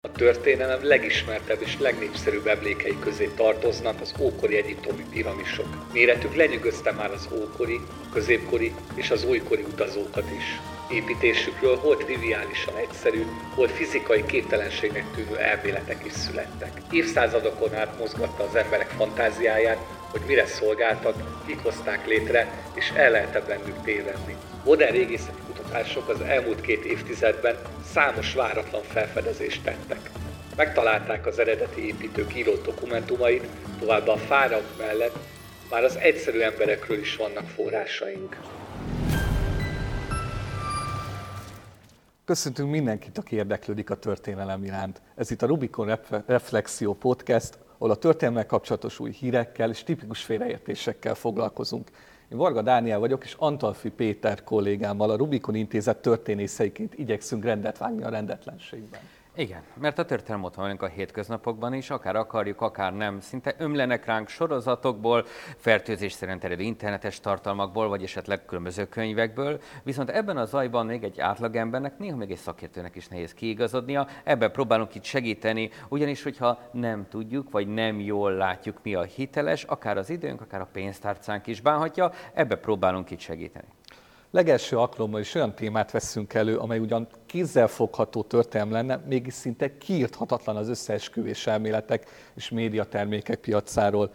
A történelem legismertebb és legnépszerűbb emlékei közé tartoznak az ókori egyiptomi piramisok. Méretük lenyűgözte már az ókori, a középkori és az újkori utazókat is. Építésükről hol triviálisan egyszerű, hol fizikai képtelenségnek tűnő elméletek is születtek. Évszázadokon át mozgatta az emberek fantáziáját, hogy mire szolgáltak, kik hozták létre, és el lehet bennük tévedni. Modern régészeti kutatások az elmúlt két évtizedben számos váratlan felfedezést tettek. Megtalálták az eredeti építők írott dokumentumait, továbbá a fáraok mellett már az egyszerű emberekről is vannak forrásaink. Köszöntünk mindenkit, aki érdeklődik a történelem iránt. Ez itt a Rubikon Reflexió Podcast, ahol a történelemmel kapcsolatos új hírekkel és tipikus félreértésekkel foglalkozunk. Én Varga Dániel vagyok, és Antalfi Péter kollégámmal a Rubikon Intézet történészeiként igyekszünk rendet vágni a rendetlenségben. Igen, mert a történelem ott van a hétköznapokban is, akár akarjuk, akár nem. Szinte ömlenek ránk sorozatokból, fertőzés szerint eredő internetes tartalmakból, vagy esetleg különböző könyvekből. Viszont ebben a zajban még egy átlagembernek, néha még egy szakértőnek is nehéz kiigazodnia. Ebben próbálunk itt segíteni, ugyanis, hogyha nem tudjuk, vagy nem jól látjuk, mi a hiteles, akár az időnk, akár a pénztárcánk is bánhatja, ebbe próbálunk itt segíteni. Legelső alkalommal is olyan témát veszünk elő, amely ugyan kézzelfogható történelem lenne, mégis szinte kiirthatatlan az összeesküvés elméletek és médiatermékek piacáról.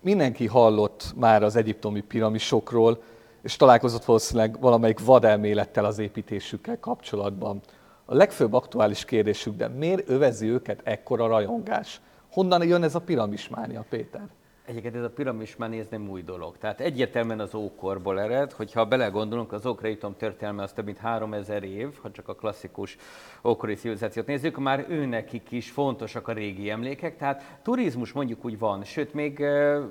Mindenki hallott már az egyiptomi piramisokról, és találkozott valószínűleg valamelyik vadelmélettel az építésükkel kapcsolatban. A legfőbb aktuális kérdésük, de miért övezi őket ekkora rajongás? Honnan jön ez a piramismánia, Péter? Egyébként ez a piramis már nem új dolog. Tehát egyértelműen az ókorból ered, hogyha belegondolunk, az ókreitom történelme az több mint 3000 év, ha csak a klasszikus ókori civilizációt nézzük, már őnekik is fontosak a régi emlékek, tehát turizmus mondjuk úgy van, sőt még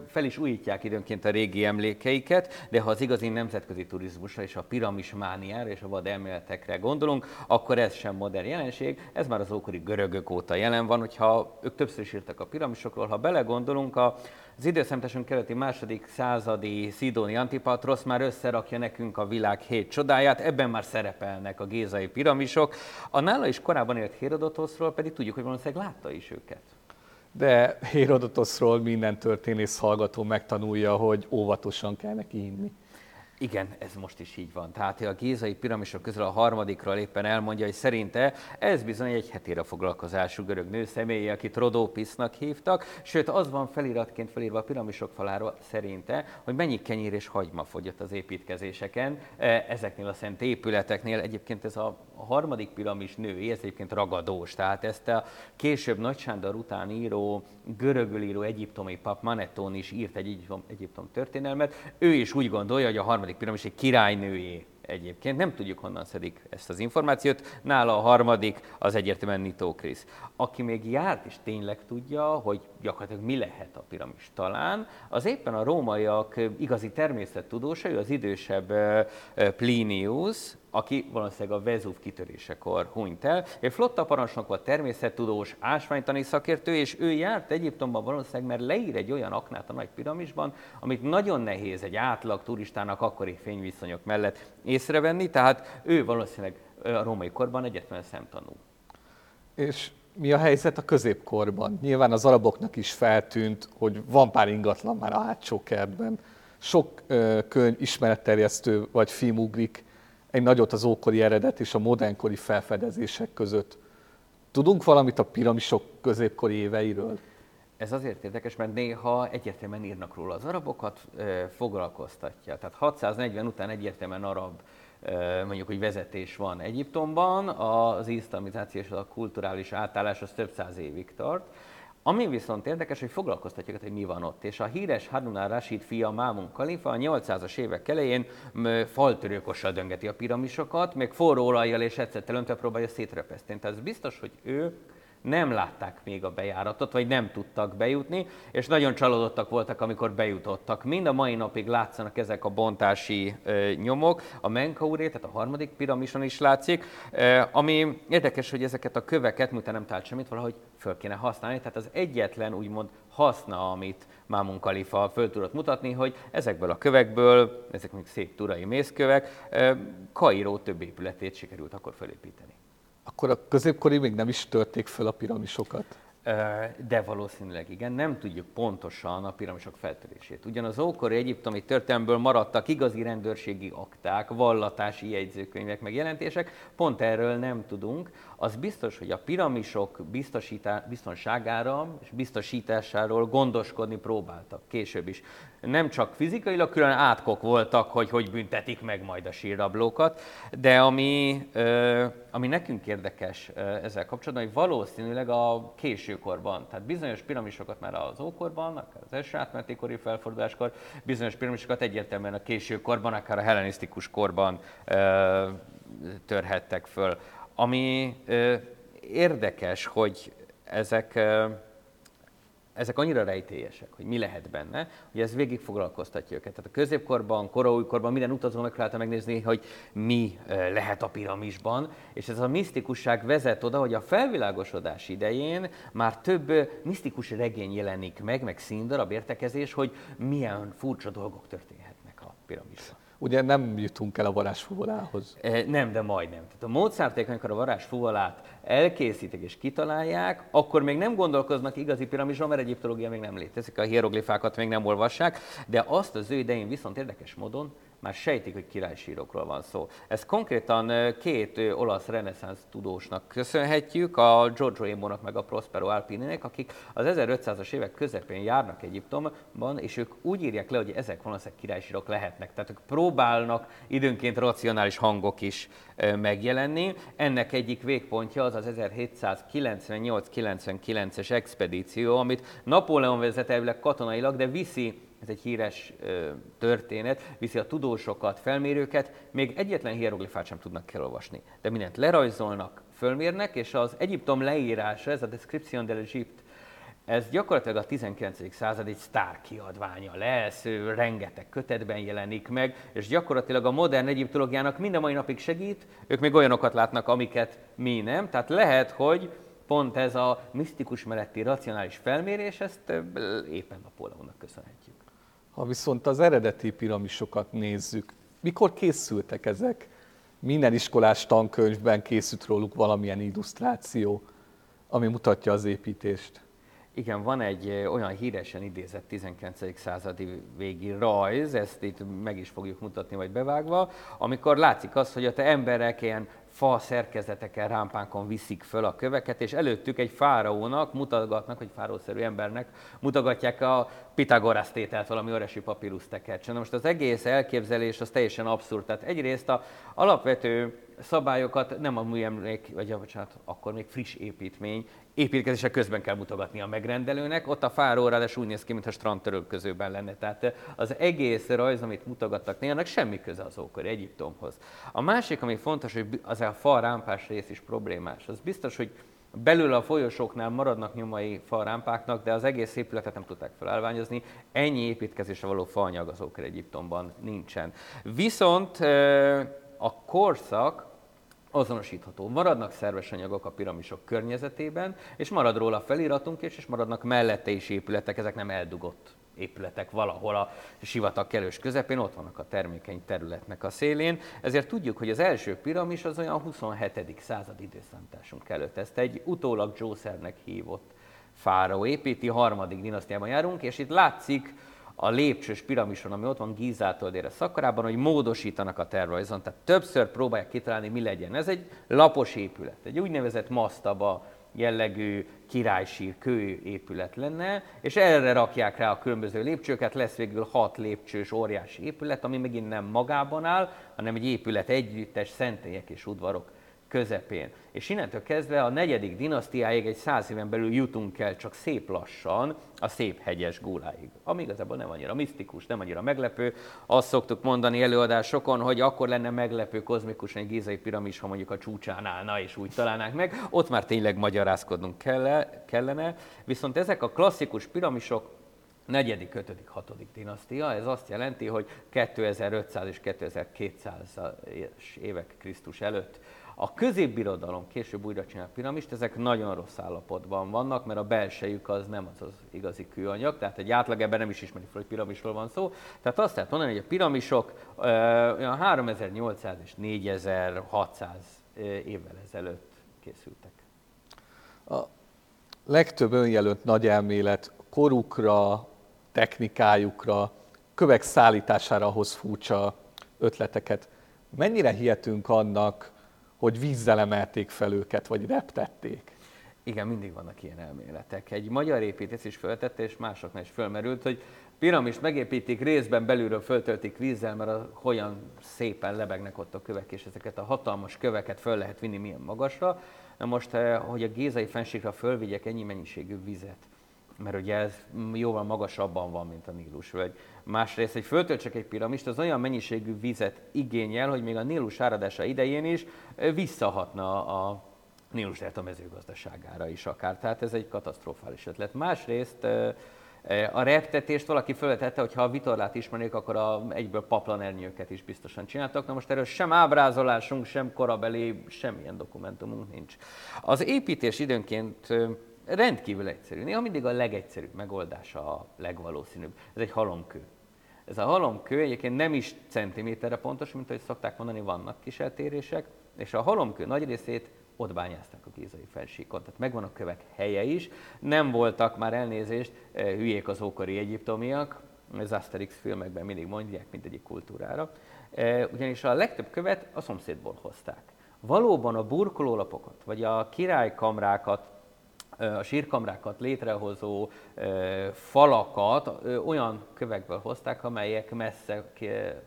fel is újítják időnként a régi emlékeiket, de ha az igazi nemzetközi turizmusra és a piramis mániára és a vad elméletekre gondolunk, akkor ez sem modern jelenség, ez már az ókori görögök óta jelen van, hogyha ők többször is írtak a piramisokról, ha belegondolunk, a az időszemtesünk keleti második századi Szidóni Antipatrosz már összerakja nekünk a világ hét csodáját, ebben már szerepelnek a gézai piramisok. A nála is korábban élt Hérodotoszról pedig tudjuk, hogy valószínűleg látta is őket. De Hérodotoszról minden történész hallgató megtanulja, hogy óvatosan kell neki hinni. Igen, ez most is így van. Tehát a gízai piramisok közül a harmadikról éppen elmondja, hogy szerinte ez bizony egy hetére foglalkozású görög nő személye, akit Rodópisznak hívtak, sőt az van feliratként felírva a piramisok faláról szerinte, hogy mennyi kenyér és hagyma fogyott az építkezéseken, e, ezeknél a szent épületeknél. Egyébként ez a harmadik piramis nő, ez egyébként ragadós, tehát ezt a később Nagy Sándor után író, görögül író egyiptomi pap Manetton is írt egy Egyiptom történelmet. Ő is úgy gondolja, hogy a harmadik harmadik piramis egy királynőjé egyébként. Nem tudjuk, honnan szedik ezt az információt. Nála a harmadik az egyértelműen Nitó Krisz. Aki még járt és tényleg tudja, hogy gyakorlatilag mi lehet a piramis talán, az éppen a rómaiak igazi természettudósa, ő az idősebb Plinius, aki valószínűleg a Vezúv kitörésekor hunyt el. Egy flotta parancsnok volt, természettudós, ásványtani szakértő, és ő járt Egyiptomban valószínűleg, mert leír egy olyan aknát a nagy piramisban, amit nagyon nehéz egy átlag turistának akkori fényviszonyok mellett észrevenni, tehát ő valószínűleg a római korban egyetlen szemtanú. És mi a helyzet a középkorban? Nyilván az araboknak is feltűnt, hogy van pár ingatlan már a hátsó kertben. Sok ö, könyv ismeretterjesztő vagy film ugrik egy nagyot az ókori eredet és a modernkori felfedezések között. Tudunk valamit a piramisok középkori éveiről? Ez azért érdekes, mert néha egyértelműen írnak róla az arabokat, foglalkoztatja. Tehát 640 után egyértelműen arab mondjuk, hogy vezetés van Egyiptomban, az iszlamizáció és a kulturális átállás az több száz évig tart. Ami viszont érdekes, hogy foglalkoztatjuk, hogy mi van ott. És a híres Harun al-Rashid fia Mámun Kalifa a 800-as évek elején faltörőkossal döngeti a piramisokat, még forró olajjal és ecettel öntve próbálja szétrepeszteni. Tehát ez biztos, hogy ő nem látták még a bejáratot, vagy nem tudtak bejutni, és nagyon csalódottak voltak, amikor bejutottak. Mind a mai napig látszanak ezek a bontási ö, nyomok, a Menkauré, tehát a harmadik piramison is látszik, ö, ami érdekes, hogy ezeket a köveket, miután nem talált semmit, valahogy föl kéne használni, tehát az egyetlen úgymond haszna, amit Mámun Kalifa föl tudott mutatni, hogy ezekből a kövekből, ezek még szép turai mészkövek, Kairó több épületét sikerült akkor felépíteni. Akkor a középkori még nem is törték föl a piramisokat? De valószínűleg igen, nem tudjuk pontosan a piramisok feltörését. Ugyan az ókori egyiptomi történelmből maradtak igazi rendőrségi akták, vallatási jegyzőkönyvek, meg jelentések, pont erről nem tudunk. Az biztos, hogy a piramisok biztonságára és biztosításáról gondoskodni próbáltak később is nem csak fizikailag külön átkok voltak, hogy hogy büntetik meg majd a sírrablókat, de ami, ami nekünk érdekes ezzel kapcsolatban, hogy valószínűleg a későkorban, tehát bizonyos piramisokat már az ókorban, akár az első átmeneti felforduláskor, bizonyos piramisokat egyértelműen a későkorban, akár a hellenisztikus korban törhettek föl. Ami érdekes, hogy ezek ezek annyira rejtélyesek, hogy mi lehet benne, hogy ez végig foglalkoztatja őket. Tehát a középkorban, koraújkorban minden utazó megpróbálta megnézni, hogy mi lehet a piramisban, és ez a misztikusság vezet oda, hogy a felvilágosodás idején már több misztikus regény jelenik meg, meg színdarab értekezés, hogy milyen furcsa dolgok történhetnek a piramisban. Ugye nem jutunk el a varázsfuvolához. E, nem, de majdnem. Tehát a Mozarték, amikor a varázsfuvolát elkészítik és kitalálják, akkor még nem gondolkoznak igazi piramisról, mert egyiptológia még nem létezik, a hieroglifákat még nem olvassák, de azt az ő idején viszont érdekes módon már sejtik, hogy királysírokról van szó. Ez konkrétan két olasz reneszánsz tudósnak köszönhetjük, a Giorgio Emónak meg a Prospero Alpininek, akik az 1500-as évek közepén járnak Egyiptomban, és ők úgy írják le, hogy ezek valószínűleg királysírok lehetnek. Tehát ők próbálnak időnként racionális hangok is megjelenni. Ennek egyik végpontja az az 1798-99-es expedíció, amit Napóleon vezet elvileg katonailag, de viszi ez egy híres ö, történet, viszi a tudósokat, felmérőket, még egyetlen hieroglifát sem tudnak elolvasni, de mindent lerajzolnak, fölmérnek, és az Egyiptom leírása, ez a Description de l'Egypte, ez gyakorlatilag a 19. század egy sztár kiadványa lesz, rengeteg kötetben jelenik meg, és gyakorlatilag a modern egyiptológiának minden mai napig segít, ők még olyanokat látnak, amiket mi nem, tehát lehet, hogy pont ez a misztikus melletti racionális felmérés, ezt éppen Napóleonnak köszönhetjük. Ha viszont az eredeti piramisokat nézzük, mikor készültek ezek? Minden iskolás tankönyvben készült róluk valamilyen illusztráció, ami mutatja az építést. Igen, van egy olyan híresen idézett 19. századi végi rajz, ezt itt meg is fogjuk mutatni, vagy bevágva, amikor látszik az, hogy a te emberek ilyen fa szerkezeteken, rámpánkon viszik föl a köveket, és előttük egy fáraónak mutatgatnak, hogy fárószerű embernek mutogatják a Pitagorasz tételt, valami oresi papírus tekercsen. Most az egész elképzelés az teljesen abszurd. Tehát egyrészt a alapvető szabályokat nem a műemlék, vagy a, bocsánat, akkor még friss építmény, építkezése közben kell mutogatni a megrendelőnek, ott a fáró ráadásul úgy néz ki, mintha strandtörölközőben lenne. Tehát az egész rajz, amit mutogattak néha, semmi köze az ókori Egyiptomhoz. A másik, ami fontos, hogy az a fa rámpás rész is problémás. Az biztos, hogy belül a folyosóknál maradnak nyomai falrámpáknak, de az egész épületet nem tudták felállványozni. Ennyi építkezésre való faanyag az Egyiptomban nincsen. Viszont a korszak azonosítható. Maradnak szerves anyagok a piramisok környezetében, és marad róla feliratunk, és, és maradnak mellette is épületek, ezek nem eldugott épületek valahol a sivatag kelős közepén, ott vannak a termékeny területnek a szélén. Ezért tudjuk, hogy az első piramis az olyan 27. század időszámításunk előtt. Ezt egy utólag Jószernek hívott fáraó építi, harmadik dinasztiában járunk, és itt látszik, a lépcsős piramison, ami ott van Gízától délre szakarában, hogy módosítanak a tervrajzon. Tehát többször próbálják kitalálni, mi legyen. Ez egy lapos épület, egy úgynevezett masztaba jellegű királysír kőépület lenne, és erre rakják rá a különböző lépcsőket, lesz végül hat lépcsős óriási épület, ami megint nem magában áll, hanem egy épület együttes szentélyek és udvarok közepén. És innentől kezdve a negyedik dinasztiáig egy száz éven belül jutunk el csak szép lassan a szép hegyes gúláig. Ami igazából nem annyira misztikus, nem annyira meglepő. Azt szoktuk mondani előadásokon, hogy akkor lenne meglepő kozmikus egy gízai piramis, ha mondjuk a csúcsán állna és úgy találnánk meg. Ott már tényleg magyarázkodnunk kellene. Viszont ezek a klasszikus piramisok negyedik, ötödik, hatodik dinasztia, ez azt jelenti, hogy 2500 és 2200 évek Krisztus előtt a középbirodalom később újra csinál piramist, ezek nagyon rossz állapotban vannak, mert a belsejük az nem az az igazi kőanyag, tehát egy átlag ebben nem is ismeri fel, hogy piramisról van szó. Tehát azt lehet mondani, hogy a piramisok olyan 3800 és 4600 évvel ezelőtt készültek. A legtöbb önjelölt nagy elmélet korukra, technikájukra, kövek szállítására hoz furcsa ötleteket. Mennyire hihetünk annak, hogy vízzel emelték fel őket, vagy reptették? Igen, mindig vannak ilyen elméletek. Egy magyar építész is föltette, és másoknál is fölmerült, hogy piramist megépítik, részben belülről föltöltik vízzel, mert a, olyan szépen lebegnek ott a kövek, és ezeket a hatalmas köveket föl lehet vinni milyen magasra. Na most, eh, hogy a gézai fenségre fölvigyek ennyi mennyiségű vizet, mert ugye ez jóval magasabban van, mint a Nílus völgy. Másrészt, hogy föltöltsek egy piramist, az olyan mennyiségű vizet igényel, hogy még a Nílus áradása idején is visszahatna a Nílus a mezőgazdaságára is akár. Tehát ez egy katasztrofális ötlet. Másrészt a reptetést valaki felvetette, hogy ha a vitorlát ismernék, akkor a, egyből paplanernyőket is biztosan csináltak. Na most erről sem ábrázolásunk, sem korabeli, semmilyen dokumentumunk nincs. Az építés időnként rendkívül egyszerű. Néha mindig a legegyszerűbb megoldása a legvalószínűbb. Ez egy halomkő. Ez a halomkő egyébként nem is centiméterre pontos, mint ahogy szokták mondani, vannak kis eltérések, és a halomkő nagy részét ott bányázták a gízai felsíkon. Tehát megvan a kövek helye is. Nem voltak már elnézést, eh, hülyék az ókori egyiptomiak, az Asterix filmekben mindig mondják mindegyik kultúrára, eh, ugyanis a legtöbb követ a szomszédból hozták. Valóban a burkolólapokat, vagy a királykamrákat a sírkamrákat létrehozó falakat olyan kövekből hozták, amelyek messze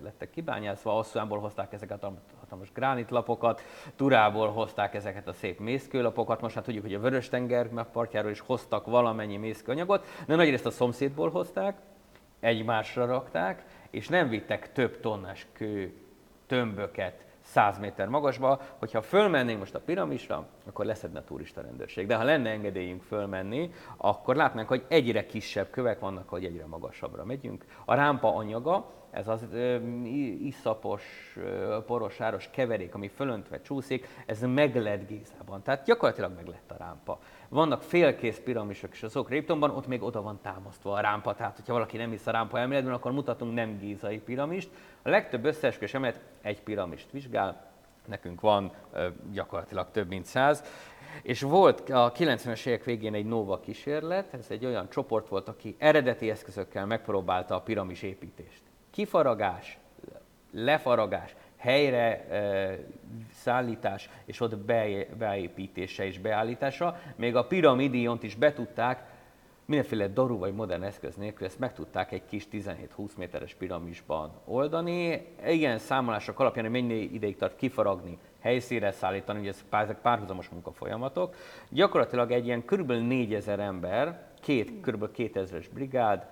lettek kibányázva, Asszúánból hozták ezeket a hatalmas gránitlapokat, Turából hozták ezeket a szép mészkőlapokat, most hát tudjuk, hogy a Vörös-tenger is hoztak valamennyi mészkőanyagot, de nagyrészt a szomszédból hozták, egymásra rakták, és nem vittek több tonnás kő tömböket 100 méter magasba, hogyha fölmennénk most a piramisra, akkor leszedne a turista rendőrség. De ha lenne engedélyünk fölmenni, akkor látnánk, hogy egyre kisebb kövek vannak, hogy egyre magasabbra megyünk. A rámpa anyaga, ez az ö, iszapos, porosáros keverék, ami fölöntve csúszik, ez meg lett Gézában. Tehát gyakorlatilag meg lett a rámpa. Vannak félkész piramisok is az Okréptonban, ott még oda van támasztva a rámpa, tehát hogyha valaki nem hisz a rámpa elméletben, akkor mutatunk nem gízai piramist. A legtöbb összeesküvés emelet egy piramist vizsgál, nekünk van gyakorlatilag több mint száz, és volt a 90-es évek végén egy NOVA kísérlet, ez egy olyan csoport volt, aki eredeti eszközökkel megpróbálta a piramis építést. Kifaragás, lefaragás, helyre e, szállítás és ott be, beépítése és beállítása. Még a piramidiont is betudták, mindenféle daru vagy modern eszköz nélkül ezt meg tudták egy kis 17-20 méteres piramisban oldani. Igen, számolások alapján, hogy mennyi ideig tart kifaragni, helyszínre szállítani, ugye ezek párhuzamos munkafolyamatok. Gyakorlatilag egy ilyen kb. 4000 ember, két, kb. 2000-es brigád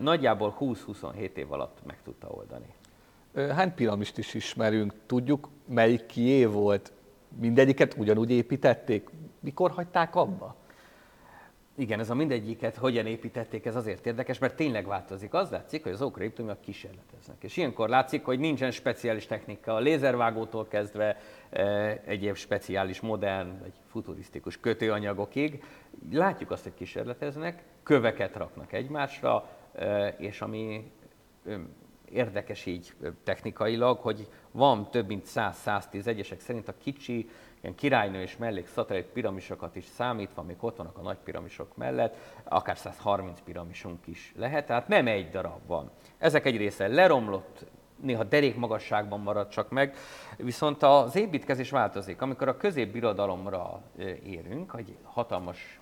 nagyjából 20-27 év alatt meg tudta oldani. Hány piramist is ismerünk? Tudjuk, melyik kié volt? Mindegyiket ugyanúgy építették? Mikor hagyták abba? Igen, ez a mindegyiket hogyan építették, ez azért érdekes, mert tényleg változik. Az látszik, hogy az ókoréptőműek kísérleteznek. És ilyenkor látszik, hogy nincsen speciális technika, a lézervágótól kezdve e, egyéb speciális, modern vagy futurisztikus kötőanyagokig. Látjuk azt, hogy kísérleteznek, köveket raknak egymásra, e, és ami érdekes így technikailag, hogy van több mint 100-110 egyesek szerint a kicsi ilyen királynő és mellék szatellit piramisokat is számítva, még ott vannak a nagy piramisok mellett, akár 130 piramisunk is lehet, tehát nem egy darab van. Ezek egy része leromlott, néha derék magasságban marad csak meg, viszont az építkezés változik. Amikor a középbirodalomra érünk, egy hatalmas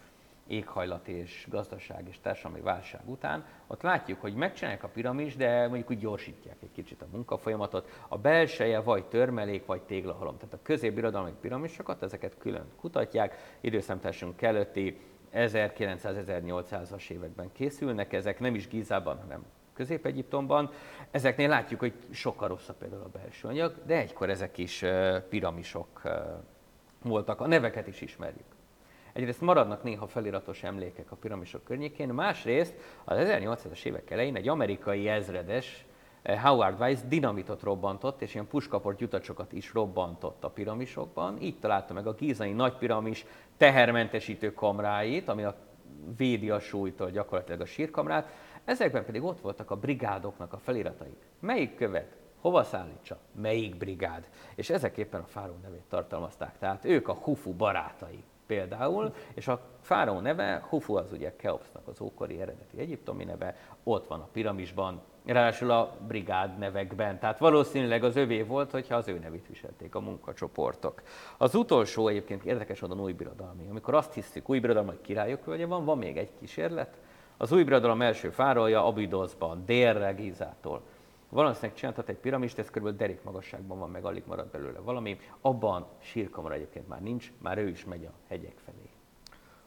éghajlat és gazdaság és társadalmi válság után, ott látjuk, hogy megcsinálják a piramis, de mondjuk úgy gyorsítják egy kicsit a munkafolyamatot. A belseje vagy törmelék, vagy téglahalom. Tehát a középbirodalmi piramisokat, ezeket külön kutatják, időszámításunk előtti 1900-1800-as években készülnek, ezek nem is Gízában, hanem Közép-Egyiptomban. Ezeknél látjuk, hogy sokkal rosszabb például a belső anyag, de egykor ezek is piramisok voltak. A neveket is ismerjük. Egyrészt maradnak néha feliratos emlékek a piramisok környékén, másrészt az 1800-as évek elején egy amerikai ezredes, eh, Howard Weiss dinamitot robbantott, és ilyen puskaport jutacsokat is robbantott a piramisokban. Így találta meg a gízai nagy piramis tehermentesítő kamráit, ami a védi a súlytól gyakorlatilag a sírkamrát. Ezekben pedig ott voltak a brigádoknak a feliratai. Melyik követ hova szállítsa, melyik brigád. És ezek éppen a fáró nevét tartalmazták. Tehát ők a Hufu barátai például, és a fáraó neve, Hufu az ugye Keopsnak az ókori eredeti egyiptomi neve, ott van a piramisban, ráadásul a brigád nevekben. Tehát valószínűleg az övé volt, hogyha az ő nevét viselték a munkacsoportok. Az utolsó egyébként érdekes adon új birodalmi. Amikor azt hiszük, új birodalom, hogy királyok völgye van, van még egy kísérlet. Az új birodalom első fáraója Abidosban, délre Gízától. Valószínűleg csináltat egy piramist, ez kb. derék magasságban van, meg alig marad belőle valami. Abban sírkamara egyébként már nincs, már ő is megy a hegyek felé.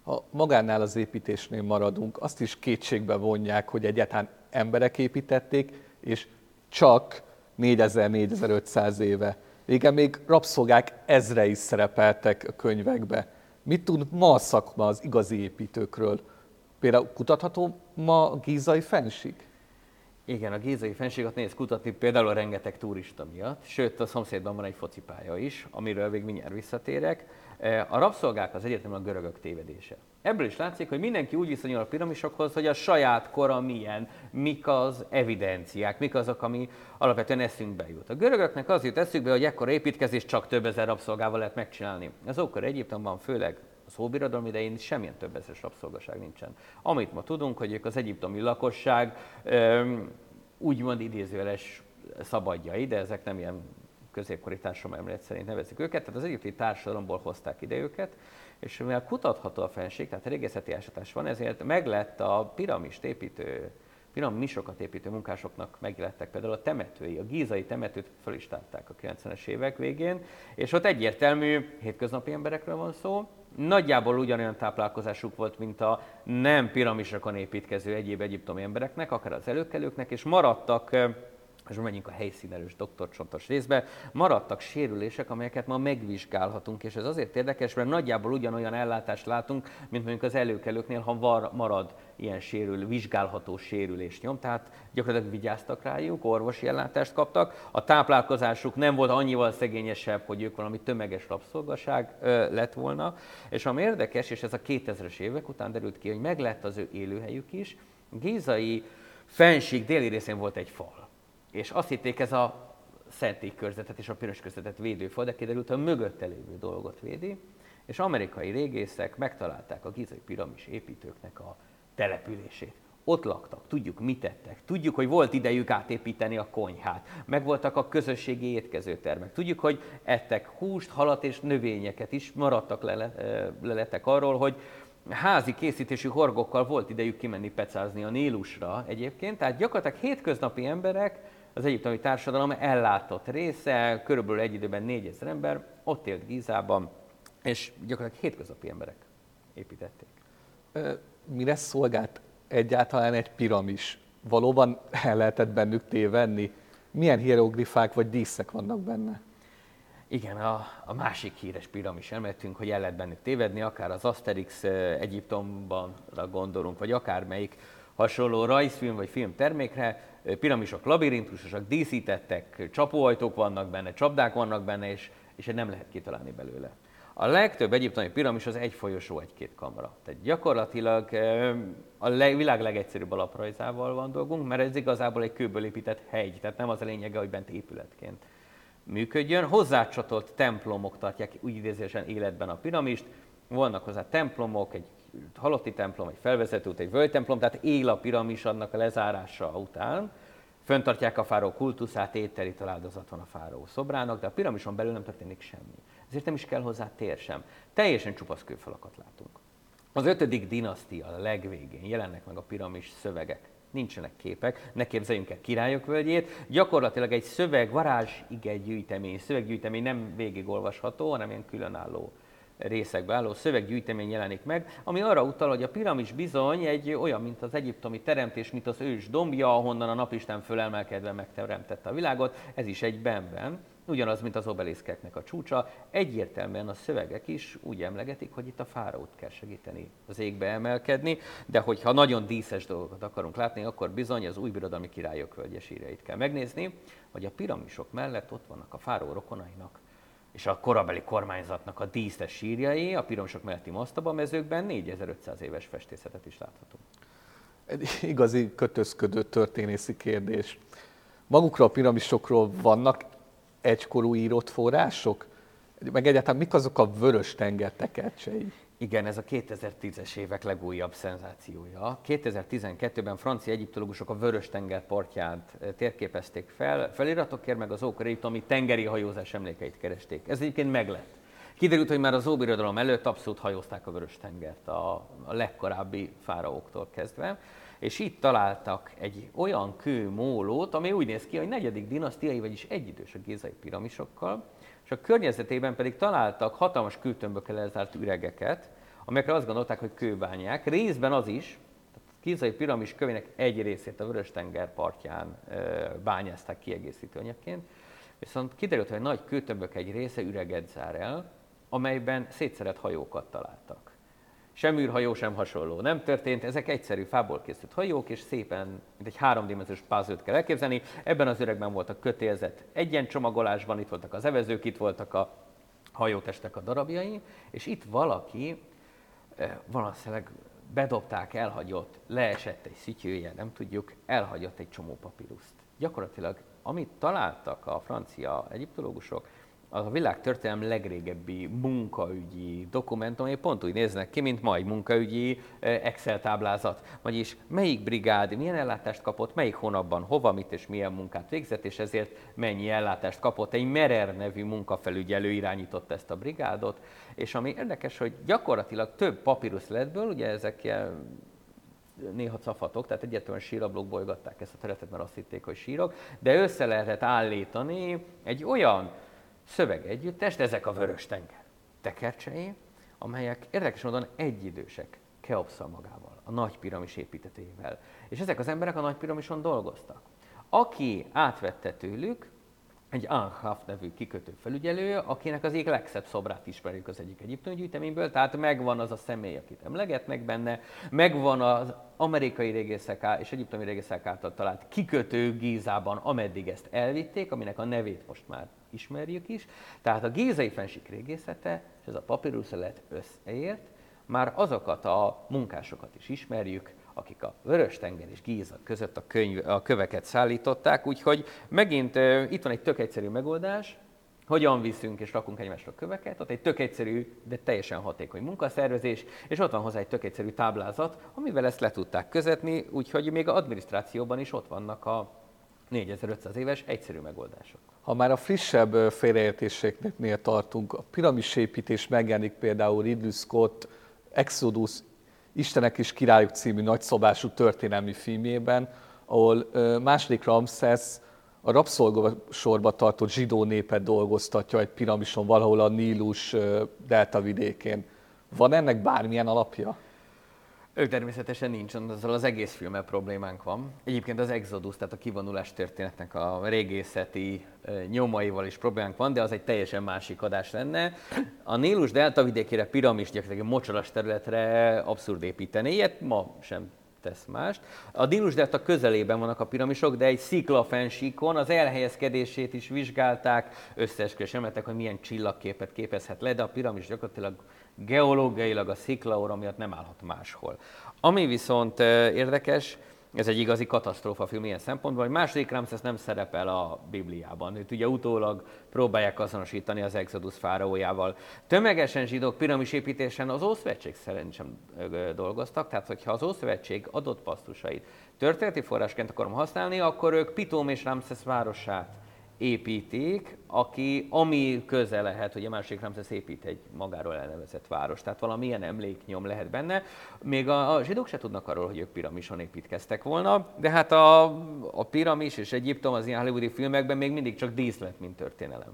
Ha magánál az építésnél maradunk, azt is kétségbe vonják, hogy egyáltalán emberek építették, és csak 4000-4500 éve. Régen még rabszolgák ezre is szerepeltek a könyvekbe. Mit tud ma a szakma az igazi építőkről? Például kutatható ma a gízai fenség? Igen, a gízai fenséget néz kutatni például a rengeteg turista miatt, sőt a szomszédban van egy focipálya is, amiről még mindjárt visszatérek. E, a rabszolgák az egyetemen a görögök tévedése. Ebből is látszik, hogy mindenki úgy viszonyul a piramisokhoz, hogy a saját kora milyen, mik az evidenciák, mik azok, ami alapvetően eszünkbe jut. A görögöknek az jut eszükbe, hogy ekkora építkezést csak több ezer rabszolgával lehet megcsinálni. Az ókor Egyiptomban főleg az óbirodalom idején semmilyen több ezeres rabszolgaság nincsen. Amit ma tudunk, hogy ők az egyiptomi lakosság úgymond idézőjeles szabadjai, de ezek nem ilyen középkori társadalom szerint nevezik őket, tehát az egyiptomi társadalomból hozták ide őket, és mivel kutatható a fenség, tehát régészeti ásatás van, ezért meglett a piramist építő, piramisokat építő munkásoknak meglettek például a temetői, a gízai temetőt tárták a 90-es évek végén, és ott egyértelmű hétköznapi emberekről van szó, nagyjából ugyanolyan táplálkozásuk volt, mint a nem piramisokon építkező egyéb egyiptomi embereknek, akár az előkelőknek, és maradtak és menjünk a helyszínelős doktorcsontos részbe, maradtak sérülések, amelyeket ma megvizsgálhatunk, és ez azért érdekes, mert nagyjából ugyanolyan ellátást látunk, mint mondjuk az előkelőknél, ha var, marad ilyen sérül, vizsgálható sérülés nyom, tehát gyakorlatilag vigyáztak rájuk, orvosi ellátást kaptak, a táplálkozásuk nem volt annyival szegényesebb, hogy ők valami tömeges rabszolgaság ö, lett volna, és ami érdekes, és ez a 2000-es évek után derült ki, hogy meglett az ő élőhelyük is, Gézai fenség déli részén volt egy fal és azt hitték ez a körzetet és a piros körzetet védő fal, de kiderült, hogy a mögötte lévő dolgot védi, és amerikai régészek megtalálták a gizai piramis építőknek a települését. Ott laktak, tudjuk, mit tettek, tudjuk, hogy volt idejük átépíteni a konyhát, meg voltak a közösségi étkezőtermek, tudjuk, hogy ettek húst, halat és növényeket is, maradtak leletek arról, hogy házi készítésű horgokkal volt idejük kimenni pecázni a Nílusra egyébként, tehát gyakorlatilag hétköznapi emberek az egyiptomi társadalom ellátott része, körülbelül egy időben 4000 ember, ott élt Gízában, és gyakorlatilag hétköznapi emberek építették. Mire szolgált egyáltalán egy piramis? Valóban el lehetett bennük tévenni? Milyen hieroglifák vagy díszek vannak benne? Igen, a, a másik híres piramis elmettünk, hogy el lehet bennük tévedni, akár az Asterix Egyiptomban gondolunk, vagy akármelyik hasonló rajzfilm vagy film termékre, piramisok labirintusosak, díszítettek, csapóajtók vannak benne, csapdák vannak benne, és, és nem lehet kitalálni belőle. A legtöbb egyiptomi piramis az egy folyosó, egy-két kamra. Tehát gyakorlatilag a világ legegyszerűbb alaprajzával van dolgunk, mert ez igazából egy kőből épített hegy, tehát nem az a lényege, hogy bent épületként működjön. Hozzácsatolt templomok tartják úgy idézésen életben a piramist, vannak hozzá templomok, egy halotti templom, egy felvezető út, egy völgytemplom, tehát él a piramis annak a lezárása után. Föntartják a fáró kultuszát, ételi áldozat van a fáró szobrának, de a piramison belül nem történik semmi. Ezért nem is kell hozzá tér sem. Teljesen csupasz kőfalakat látunk. Az ötödik dinasztia a legvégén jelennek meg a piramis szövegek. Nincsenek képek, ne képzeljünk el királyok völgyét. Gyakorlatilag egy szöveg, varázs, ige gyűjtemény, szöveggyűjtemény nem végigolvasható, hanem ilyen különálló részekbe álló szöveggyűjtemény jelenik meg, ami arra utal, hogy a piramis bizony egy olyan, mint az egyiptomi teremtés, mint az ős dombja, ahonnan a napisten fölemelkedve megteremtette a világot, ez is egy benben, ugyanaz, mint az obeliszkeknek a csúcsa. Egyértelműen a szövegek is úgy emlegetik, hogy itt a fáraót kell segíteni az égbe emelkedni, de hogyha nagyon díszes dolgokat akarunk látni, akkor bizony az új birodalmi királyok völgyesíreit kell megnézni, hogy a piramisok mellett ott vannak a fáraó rokonainak és a korabeli kormányzatnak a díszes sírjai, a piramisok melletti masztaba mezőkben 4500 éves festészetet is láthatunk. Egy igazi kötözködő történészi kérdés. magukra a piramisokról vannak egykorú írott források? Meg egyáltalán mik azok a vörös tenger tekercsei? Igen, ez a 2010-es évek legújabb szenzációja. 2012-ben francia egyiptológusok a Vörös-tenger partját eh, térképezték fel, feliratokért meg az ókori ami tengeri hajózás emlékeit keresték. Ez egyébként meglett. Kiderült, hogy már az óbirodalom előtt abszolút hajózták a Vörös-tengert a, a legkorábbi fáraóktól kezdve, és itt találtak egy olyan kőmólót, ami úgy néz ki, hogy negyedik dinasztiai, vagyis egyidős a gézai piramisokkal, és a környezetében pedig találtak hatalmas kőtömbökkel lezárt üregeket, amelyekre azt gondolták, hogy kőbányák. Részben az is, a Kizai piramis kövének egy részét a Vörös-tenger partján bányázták kiegészítő anyagként, viszont kiderült, hogy a nagy kőtömbök egy része üreget zár el, amelyben szétszeret hajókat találtak. Sem űrhajó, sem hasonló nem történt, ezek egyszerű fából készült hajók, és szépen, mint egy háromdimenziós puzzle kell elképzelni. Ebben az öregben voltak kötélzet egyen csomagolásban, itt voltak az evezők, itt voltak a hajótestek a darabjai, és itt valaki eh, valószínűleg bedobták, elhagyott, leesett egy szityője, nem tudjuk, elhagyott egy csomó papíruszt. Gyakorlatilag, amit találtak a francia egyiptológusok, a világ történelem legrégebbi munkaügyi dokumentum, ami pont úgy néznek ki, mint ma egy munkaügyi eh, Excel táblázat. Vagyis melyik brigád milyen ellátást kapott, melyik hónapban hova, mit és milyen munkát végzett, és ezért mennyi ellátást kapott. Egy Merer nevű munkafelügyelő irányította ezt a brigádot, és ami érdekes, hogy gyakorlatilag több papíruszletből, ugye ezek néha cafatok, tehát egyetlen sírablók bolygatták ezt a területet, mert azt hitték, hogy sírok, de össze lehetett állítani egy olyan szövegegyüttest, ezek a vörös tenger tekercsei, amelyek érdekes módon egyidősek Keopszal magával, a nagy piramis építetével. És ezek az emberek a nagy piramison dolgoztak. Aki átvette tőlük, egy Anhaf nevű kikötő felügyelő, akinek az egyik legszebb szobrát ismerjük az egyik egyiptomi gyűjteményből, tehát megvan az a személy, akit emlegetnek benne, megvan az amerikai régészek és egyiptomi régészek által talált kikötő Gízában, ameddig ezt elvitték, aminek a nevét most már ismerjük is. Tehát a gízai fensik régészete és ez a papíruszelet összeért, már azokat a munkásokat is ismerjük, akik a Vörös-tenger és Gíza között a, könyv, a köveket szállították, úgyhogy megint itt van egy tök egyszerű megoldás, hogyan viszünk és rakunk egymásra köveket, ott egy tök egyszerű, de teljesen hatékony munkaszervezés, és ott van hozzá egy tök egyszerű táblázat, amivel ezt le tudták közetni, úgyhogy még a adminisztrációban is ott vannak a 4500 éves egyszerű megoldások. Ha már a frissebb félreértéseknél tartunk, a piramisépítés megjelenik például Ridley Scott Exodus Istenek és Királyok című nagyszabású történelmi filmjében, ahol második Ramszesz a rabszolgasorba tartott zsidó népet dolgoztatja egy piramison valahol a Nílus delta vidékén. Van ennek bármilyen alapja? Ő természetesen nincs, azzal az egész filmmel problémánk van. Egyébként az Exodus, tehát a kivonulás történetnek a régészeti nyomaival is problémánk van, de az egy teljesen másik adás lenne. A Nílus delta vidékére piramis gyakorlatilag mocsaras területre abszurd építeni, ilyet ma sem tesz mást. A Nílus delta közelében vannak a piramisok, de egy szikla fensíkon az elhelyezkedését is vizsgálták, összeesküvés emeltek, hogy milyen csillagképet képezhet le, de a piramis gyakorlatilag geológiailag a sziklaóra miatt nem állhat máshol. Ami viszont érdekes, ez egy igazi katasztrófa film ilyen szempontból, hogy második Ramszesz nem szerepel a Bibliában. Őt ugye utólag próbálják azonosítani az Exodus fáraójával. Tömegesen zsidók piramisépítésen az Ószövetség szerint sem dolgoztak, tehát hogyha az Ószövetség adott pasztusait történeti forrásként akarom használni, akkor ők Pitóm és Ramszesz városát építik, aki, ami köze lehet, hogy a másik Ramszesz épít egy magáról elnevezett város. Tehát valamilyen emléknyom lehet benne. Még a, a zsidók se tudnak arról, hogy ők piramison építkeztek volna, de hát a, a piramis és Egyiptom az ilyen hollywoodi filmekben még mindig csak díszlet, mint történelem.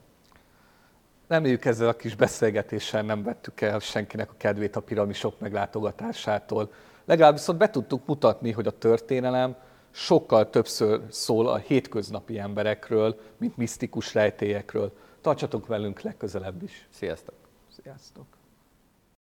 Reméljük ezzel a kis beszélgetéssel nem vettük el senkinek a kedvét a piramisok meglátogatásától. Legalább viszont be tudtuk mutatni, hogy a történelem sokkal többször szól a hétköznapi emberekről, mint misztikus rejtélyekről. Tartsatok velünk legközelebb is. Sziasztok! Sziasztok!